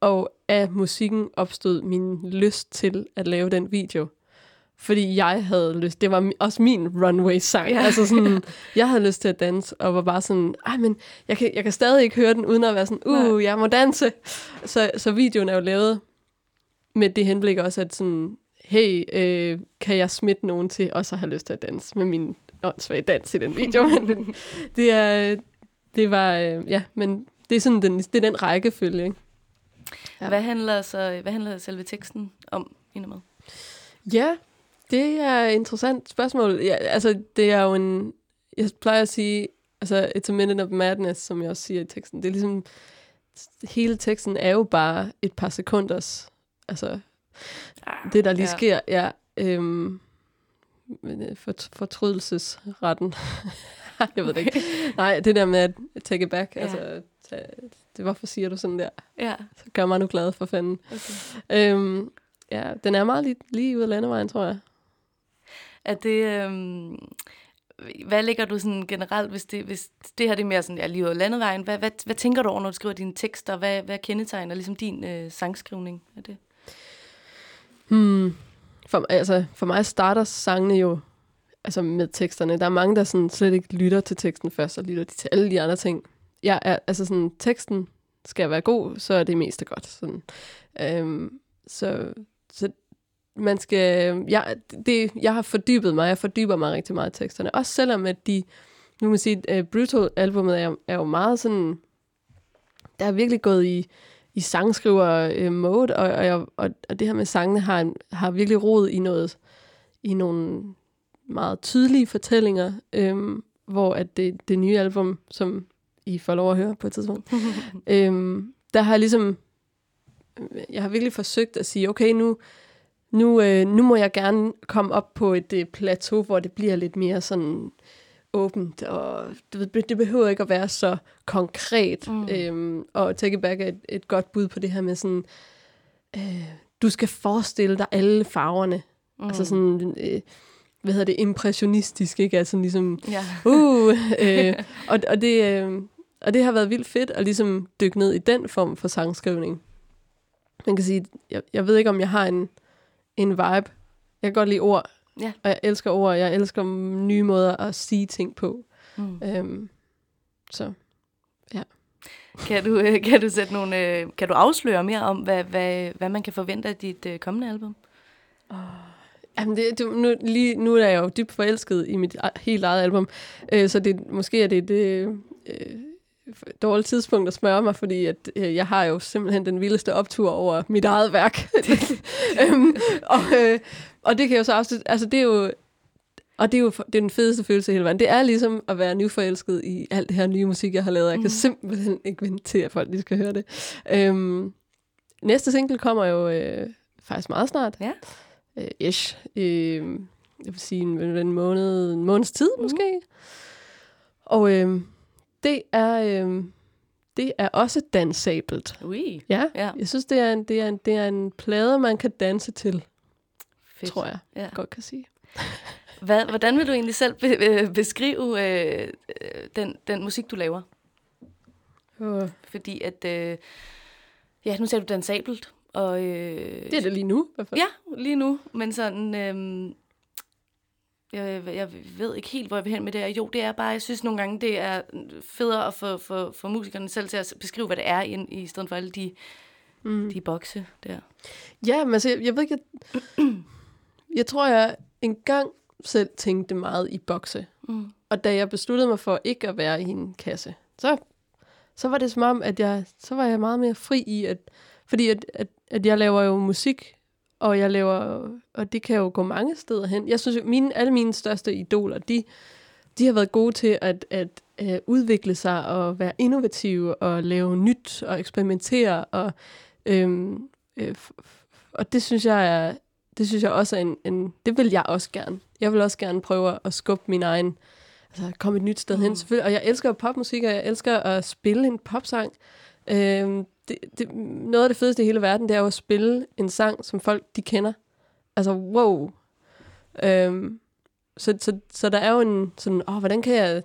og af musikken opstod min lyst til at lave den video. Fordi jeg havde lyst, det var også min runway-sang. Ja. Altså sådan, jeg havde lyst til at danse, og var bare sådan, ej, men jeg kan, jeg kan stadig ikke høre den, uden at være sådan, uh, jeg må danse. Så, så videoen er jo lavet med det henblik også, at sådan, hey, øh, kan jeg smitte nogen til også at have lyst til at danse med min åndssvage dans i den video. men det er, det var, øh, ja, men det er sådan den, det er den rækkefølge, ikke? Ja. Hvad, handler så, hvad handler selve teksten om i nummeret? Ja, det er et interessant spørgsmål. Ja, altså, det er jo en... Jeg plejer at sige, altså, it's a minute of madness, som jeg også siger i teksten. Det er ligesom... Hele teksten er jo bare et par sekunders... Altså, det der lige ja. sker, ja. Øhm, øh, for, fortrydelsesretten. jeg ved det ikke. Nej, det der med at take it back. Ja. Altså, tage, det, hvorfor siger du sådan der? Ja, Så gør mig nu glad for fanden. okay. Øhm, ja, den er meget lige, lige ud af landevejen, tror jeg. Er det... Øhm, hvad ligger du sådan generelt, hvis det, hvis det her det er mere sådan, ja, lige ud af landevejen, hvad, hvad, hvad tænker du over, når du skriver dine tekster? Hvad, hvad kendetegner ligesom din øh, sangskrivning? af det? Hmm. For, altså, for mig starter sangene jo altså med teksterne. Der er mange, der sådan slet ikke lytter til teksten først, og lytter de til alle de andre ting. Jeg er, altså sådan, teksten skal være god, så er det meste godt. Sådan. Øhm, så, så man skal... Jeg, det, jeg har fordybet mig, jeg fordyber mig rigtig meget i teksterne. Også selvom at de... Nu man sige, uh, Brutal-albumet er, er jo meget sådan... Der er virkelig gået i, i sangskriver-mode, og, og, jeg- og, og det her med sangene har, har virkelig rod i noget i nogle meget tydelige fortællinger, øhm, hvor at det, det nye album, som I får lov at høre på et tidspunkt, øhm, der har jeg ligesom, jeg har virkelig forsøgt at sige, okay, nu, nu, øh, nu må jeg gerne komme op på et øh, plateau, hvor det bliver lidt mere sådan åbent, og ved, det behøver ikke at være så konkret. Mm. Øhm, og Take It Back er et, et godt bud på det her med sådan, øh, du skal forestille dig alle farverne. Mm. Altså sådan, øh, hvad hedder det, impressionistisk, ikke? Altså ligesom, Ja. uh, øh, og, og, det, øh, og det har været vildt fedt at ligesom dykke ned i den form for sangskrivning. Man kan sige, jeg, jeg ved ikke, om jeg har en, en vibe. Jeg kan godt lide ord, Ja. og jeg elsker ord, jeg elsker nye måder at sige ting på. Mm. Øhm, så Kan, du, øh, kan du sætte nogle, øh, kan du afsløre mere om, hvad, hvad, hvad man kan forvente af dit øh, kommende album? Jamen det, du, nu, lige, nu er jeg jo dybt forelsket i mit e- helt eget album, øh, så det, måske er det det øh, dårligt tidspunkt at spørge mig, fordi at, øh, jeg har jo simpelthen den vildeste optur over mit eget værk. øhm, og, øh, og det kan jeg jo så afslutte, altså det er jo, og det er jo det er den fedeste følelse i hele verden. Det er ligesom at være nyforelsket i alt det her nye musik, jeg har lavet. Jeg kan Mhm. simpelthen ikke vente til, at folk lige skal høre det. Øhm, næste single kommer jo øh, faktisk meget snart. Ja. Øh, ish. Øh, jeg vil sige en, en, måned, en måneds tid Mhm. måske. Og øh, det er... Øh, det er også dansabelt. Ui, Ja, ja, jeg synes, det er, en, det, er en, det er en plade, man kan danse til, fedt. tror jeg Ja. godt kan sige. Hvad, hvordan vil du egentlig selv be, øh, beskrive øh, øh, den, den musik, du laver? Uh, Fordi at, øh, ja, nu sagde du dansabelt, og... Øh, det er det lige nu. i hvert fald. Ja, lige nu, men sådan... Øh, jeg, jeg ved ikke helt, hvor jeg vil hen med det her. Jo, det er bare, jeg synes nogle gange, det er federe at få, få, få musikerne selv til at beskrive, hvad det er, i, i stedet for alle de, Mm. de bokse der. Ja, men altså, jeg, jeg ved ikke, jeg, jeg tror, jeg en gang selv tænkte meget i bokse. Mm. Og da jeg besluttede mig for ikke at være i en kasse, så, så var det som om, at jeg, så var jeg meget mere fri i, at, fordi at, at, at jeg laver jo musik, og jeg laver, og det kan jo gå mange steder hen. Jeg synes jo, mine, alle mine største idoler, de, de har været gode til at, at uh, udvikle sig og være innovative og lave nyt og eksperimentere. Og, øhm, øh, og det synes jeg er, det synes jeg også er en, en, det vil jeg også gerne. Jeg vil også gerne prøve at skubbe min egen, altså komme et nyt sted mm. hen selvfølgelig. Og jeg elsker popmusik, og jeg elsker at spille en popsang. Øhm, det, det, noget af det fedeste i hele verden, det er jo at spille en sang, som folk de kender. Altså, wow. Øhm, så, så, så der er jo en sådan, åh, hvordan kan jeg,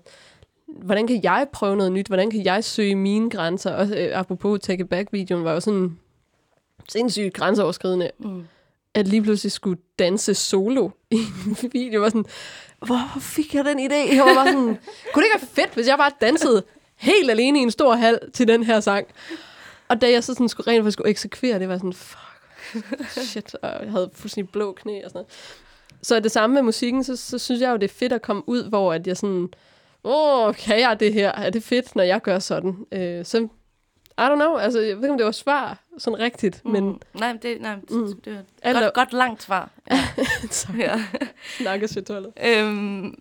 hvordan kan jeg prøve noget nyt? Hvordan kan jeg søge mine grænser? Også øh, apropos Take It Back-videoen var jo sådan sindssygt grænseoverskridende, Mm. at lige pludselig skulle danse solo i en video. var sådan, hvor fik jeg den idé? Jeg var bare sådan, kunne det ikke være fedt, hvis jeg bare dansede helt alene i en stor hal til den her sang? Og da jeg så sådan skulle rent faktisk skulle eksekvere, det var sådan, fuck, shit, og jeg havde fuldstændig blå knæ og sådan noget. Så det samme med musikken, så, så synes jeg jo, det er fedt at komme ud, hvor at jeg sådan, åh, kan jeg det her? Er det fedt, når jeg gør sådan? Øh, så, I don't know, altså, jeg ved ikke, om det var svar sådan rigtigt, mm. men. Nej, men det, nej, Mm. det var et er- godt, godt langt svar. Ja. ja. snakkes jeg tollet. Øhm,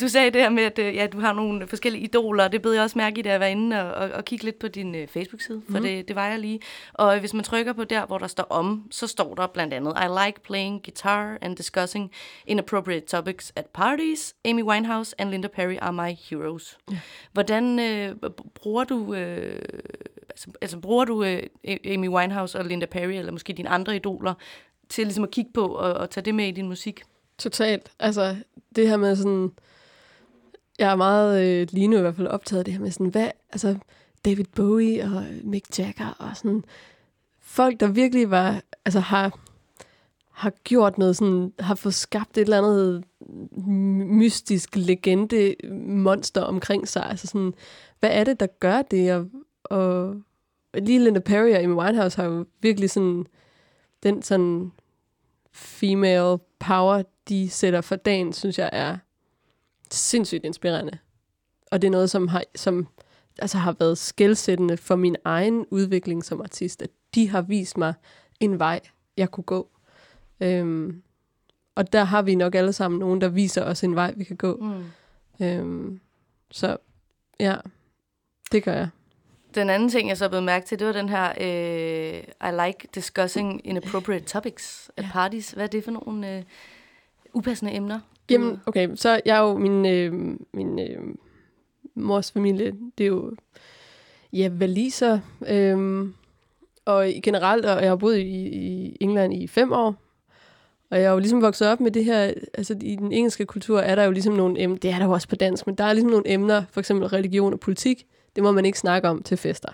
du sagde det her med, at øh, ja, du har nogle forskellige idoler, og det bed jeg også mærke i, da jeg var inde og, og, og kigge lidt på din øh, Facebook-side, for Mhm. det, det var jeg lige. Og hvis man trykker på der, hvor der står om, så står der blandt andet, I like playing guitar and discussing inappropriate topics at parties. Amy Winehouse and Linda Perry are my heroes. Hvordan øh, bruger du... Øh, altså, altså bruger du øh, Amy Winehouse og Linda Perry, eller måske dine andre idoler, til ligesom at kigge på og, og tage det med i din musik? Totalt. Altså, det her med sådan... Jeg er meget øh, lige nu i hvert fald optaget af det her med sådan, hvad... Altså, David Bowie og Mick Jagger og sådan... Folk, der virkelig var... Altså, har, har gjort noget sådan... Har fået skabt et eller andet mystisk legende monster omkring sig. Altså sådan, hvad er det, der gør det? Og, og lige Linda Perry og Amy Winehouse har jo virkelig sådan... Den sådan female power, de sætter for dagen, synes jeg er sindssygt inspirerende. Og det er noget, som har, som, altså har været skældsættende for min egen udvikling som artist, at de har vist mig en vej, jeg kunne gå. Øhm, og der har vi nok alle sammen nogen, der viser os en vej, vi kan gå. Mm. Øhm, så ja, det gør jeg. Den anden ting, jeg så blev mærke til, det var den her, øh, I like discussing inappropriate topics at Ja. parties. Hvad er det for nogle øh, upassende emner? Jamen, okay, så jeg er jo min, øh, min øh, mors familie, det er jo ja, valiser, øh, og i- generelt, og jeg har boet i, i England i fem år, og jeg er jo ligesom vokset op med det her, altså i den engelske kultur er der jo ligesom nogle emner, det er der jo også på dansk, men der er ligesom nogle emner, for eksempel religion og politik, det må man ikke snakke om til fester.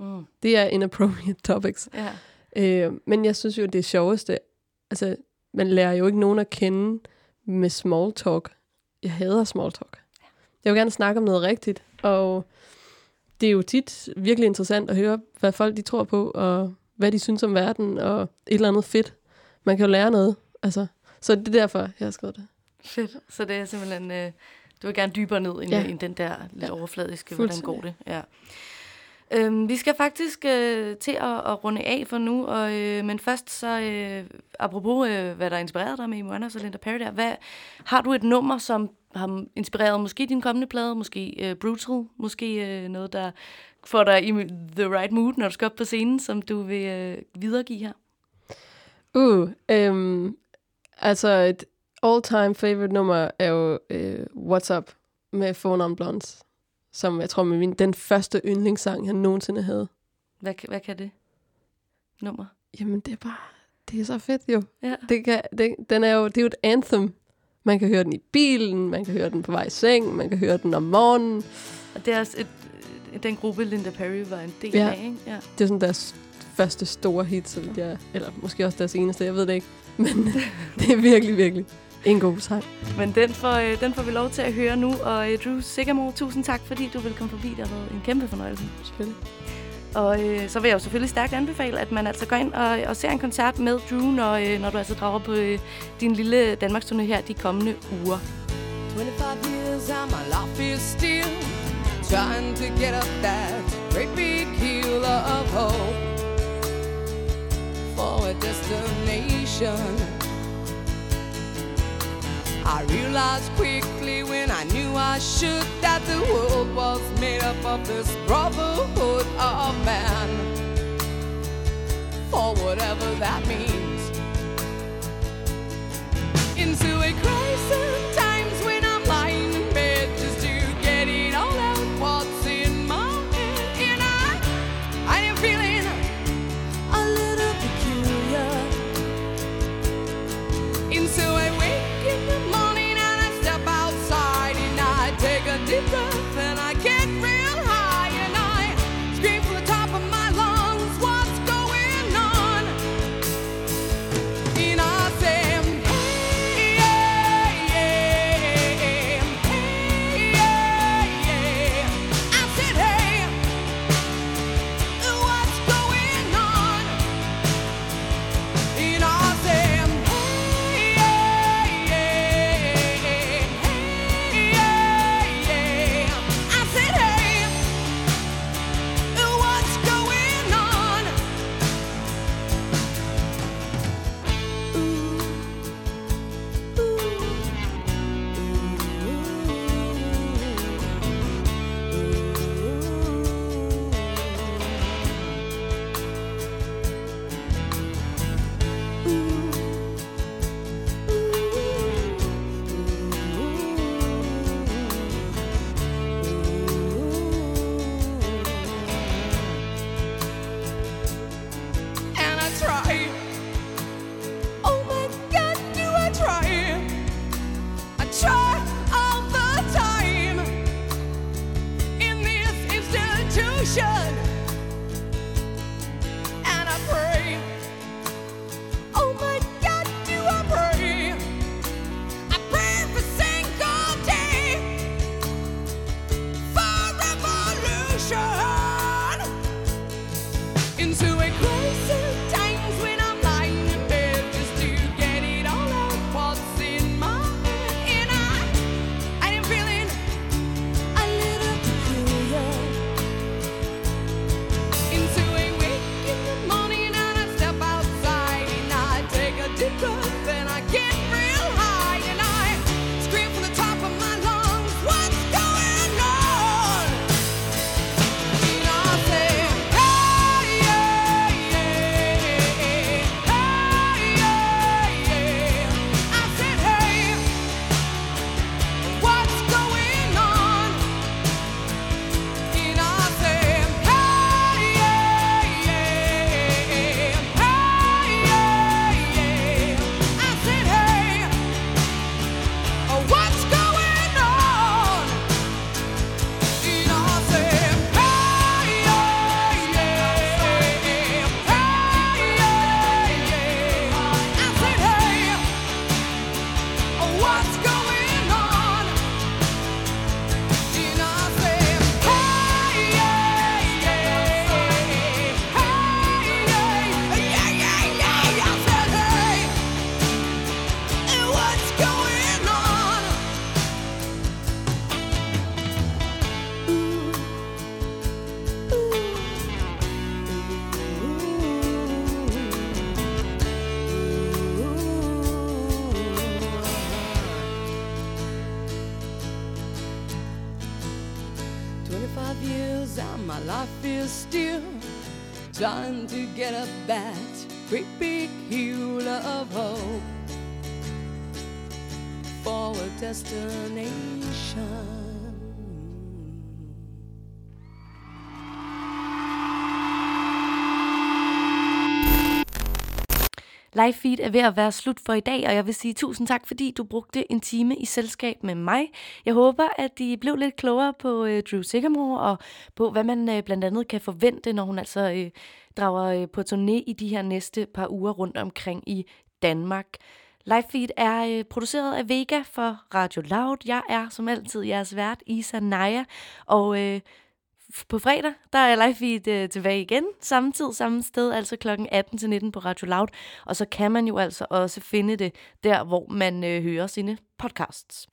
Mm. Det er inappropriate topics. Ja. Øh, men jeg synes jo, det sjoveste, altså, man lærer jo ikke nogen at kende med small talk. Jeg hader small talk. Jeg vil gerne snakke om noget rigtigt, og det er jo tit virkelig interessant at høre, hvad folk de tror på, og hvad de synes om verden, og et eller andet fedt. Man kan jo lære noget, altså. Så det er derfor, jeg har skrevet det. Fedt. Så det er simpelthen, øh, du vil gerne dybere ned end, Ja. end den der lidt Ja. overfladiske, hvordan går det? Ja. Øhm, vi skal faktisk øh, til at, at runde af for nu, og, øh, men først så, øh, apropos øh, hvad der inspirerede dig med Amy Winehouse og Linda Perry der, hvad, har du et nummer, som har inspireret måske din kommende plade, måske øh, Brutal, måske øh, noget, der får dig i the right mood, når du skal op på scenen, som du vil øh, videregive her? Uh, øhm, altså et all-time favorite nummer er jo øh, What's Up med Phone on Blondes, som jeg tror min, den første yndlingssang, jeg nogensinde havde. Hvad, hvad kan det nummer? Jamen, det er bare... Det er så fedt jo. Ja. Det kan, det, den er jo, det er jo et anthem. Man kan høre den i bilen, man kan høre den på vej i seng, man kan høre den om morgenen. Og det er også et, den gruppe, Linda Perry var en del Ja. af, ikke? Ja. Det er sådan deres første store hit, så vidt jeg, eller måske også deres eneste, jeg ved det ikke. Men det er virkelig, virkelig en god sang. Men den får, øh, den får vi lov til at høre nu. Og øh, Drew Sigamore, tusind tak, fordi du vil komme forbi. Det har været en kæmpe fornøjelse. Selvfølgelig. Og øh, så vil jeg jo selvfølgelig stærkt anbefale, at man altså går ind og, og ser en koncert med Drew, når, øh, når du altså drager på øh, din lille Danmarks turné her de kommende uger. 25 years and my life is still trying to get up that great big hill of hope for a destination. I realized quickly when I knew I should that the world was made up of this brotherhood of man. For whatever that means into a crisis destination. Live feed er ved at være slut for i dag, og jeg vil sige tusind tak, fordi du brugte en time i selskab med mig. Jeg håber, at I blev lidt klogere på øh, Drew Sigamore og på, hvad man øh, blandt andet kan forvente, når hun altså øh, drager øh, på turné i de her næste par uger rundt omkring i Danmark. Lifefeed er øh, produceret af Vega for Radio Loud. Jeg er som altid jeres vært, Isa Naja, og øh, på fredag, der er Lifefeed øh, tilbage igen. Samme tid, samme sted, altså klokken 18 til 19 på Radio Loud. Og så kan man jo altså også finde det der, hvor man øh, hører sine podcasts.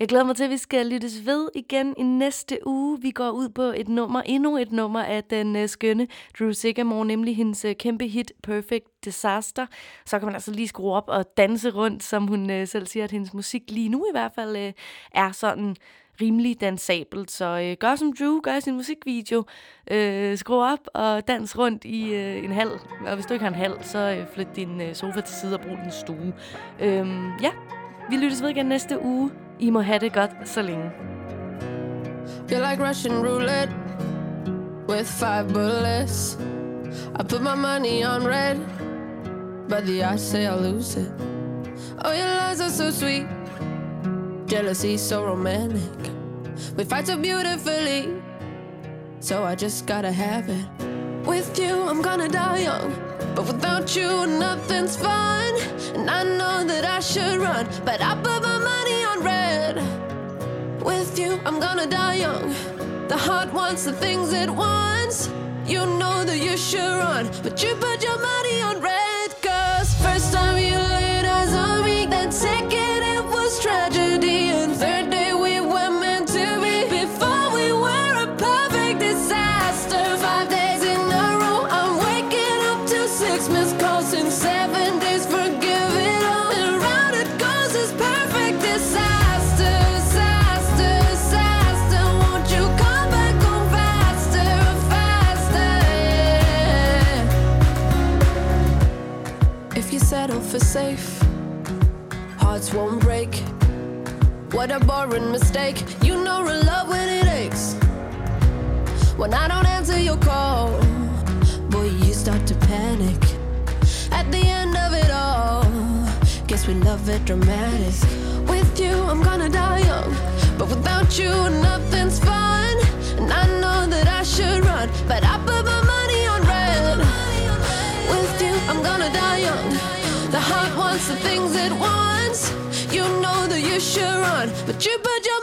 Jeg glæder mig til, at vi skal lyttes ved igen i næste uge. Vi går ud på et nummer, endnu et nummer af den øh, skønne Drew Sigamore, nemlig hendes øh, kæmpe hit Perfect Disaster. Så kan man altså lige skrue op og danse rundt, som hun øh, selv siger, at hendes musik lige nu i hvert fald øh, er sådan rimelig dansabelt. Så øh, gør som Drew, gør sin musikvideo, øh, skru op og dans rundt i øh, en hal. Og hvis du ikke har en hal, så øh, flyt din øh, sofa til side og brug din stue. Øhm, ja, vi lyttes ved igen næste uge. I må have det godt så længe. You're like Russian roulette with five bullets. I put my money on red, but the odds say I'll lose it. Oh, your lies are so sweet, jealousy so romantic. We fight so beautifully, so I just gotta have it. With you, I'm gonna die young, but without you, nothing's fun. And I know that I should run, but I put my money on red. With you, I'm gonna die young. The heart wants the things it wants. You know that you should run, but you put your money on red. Safe, hearts won't break. What a boring mistake. You know real love when it aches. When I don't answer your call, boy, you start to panic. At the end of it all, guess we love it dramatic. With you, I'm gonna die young, but without you, nothing's fun. And I know that I should run, but I put my The heart wants the things it wants. You know that you should run, but you put your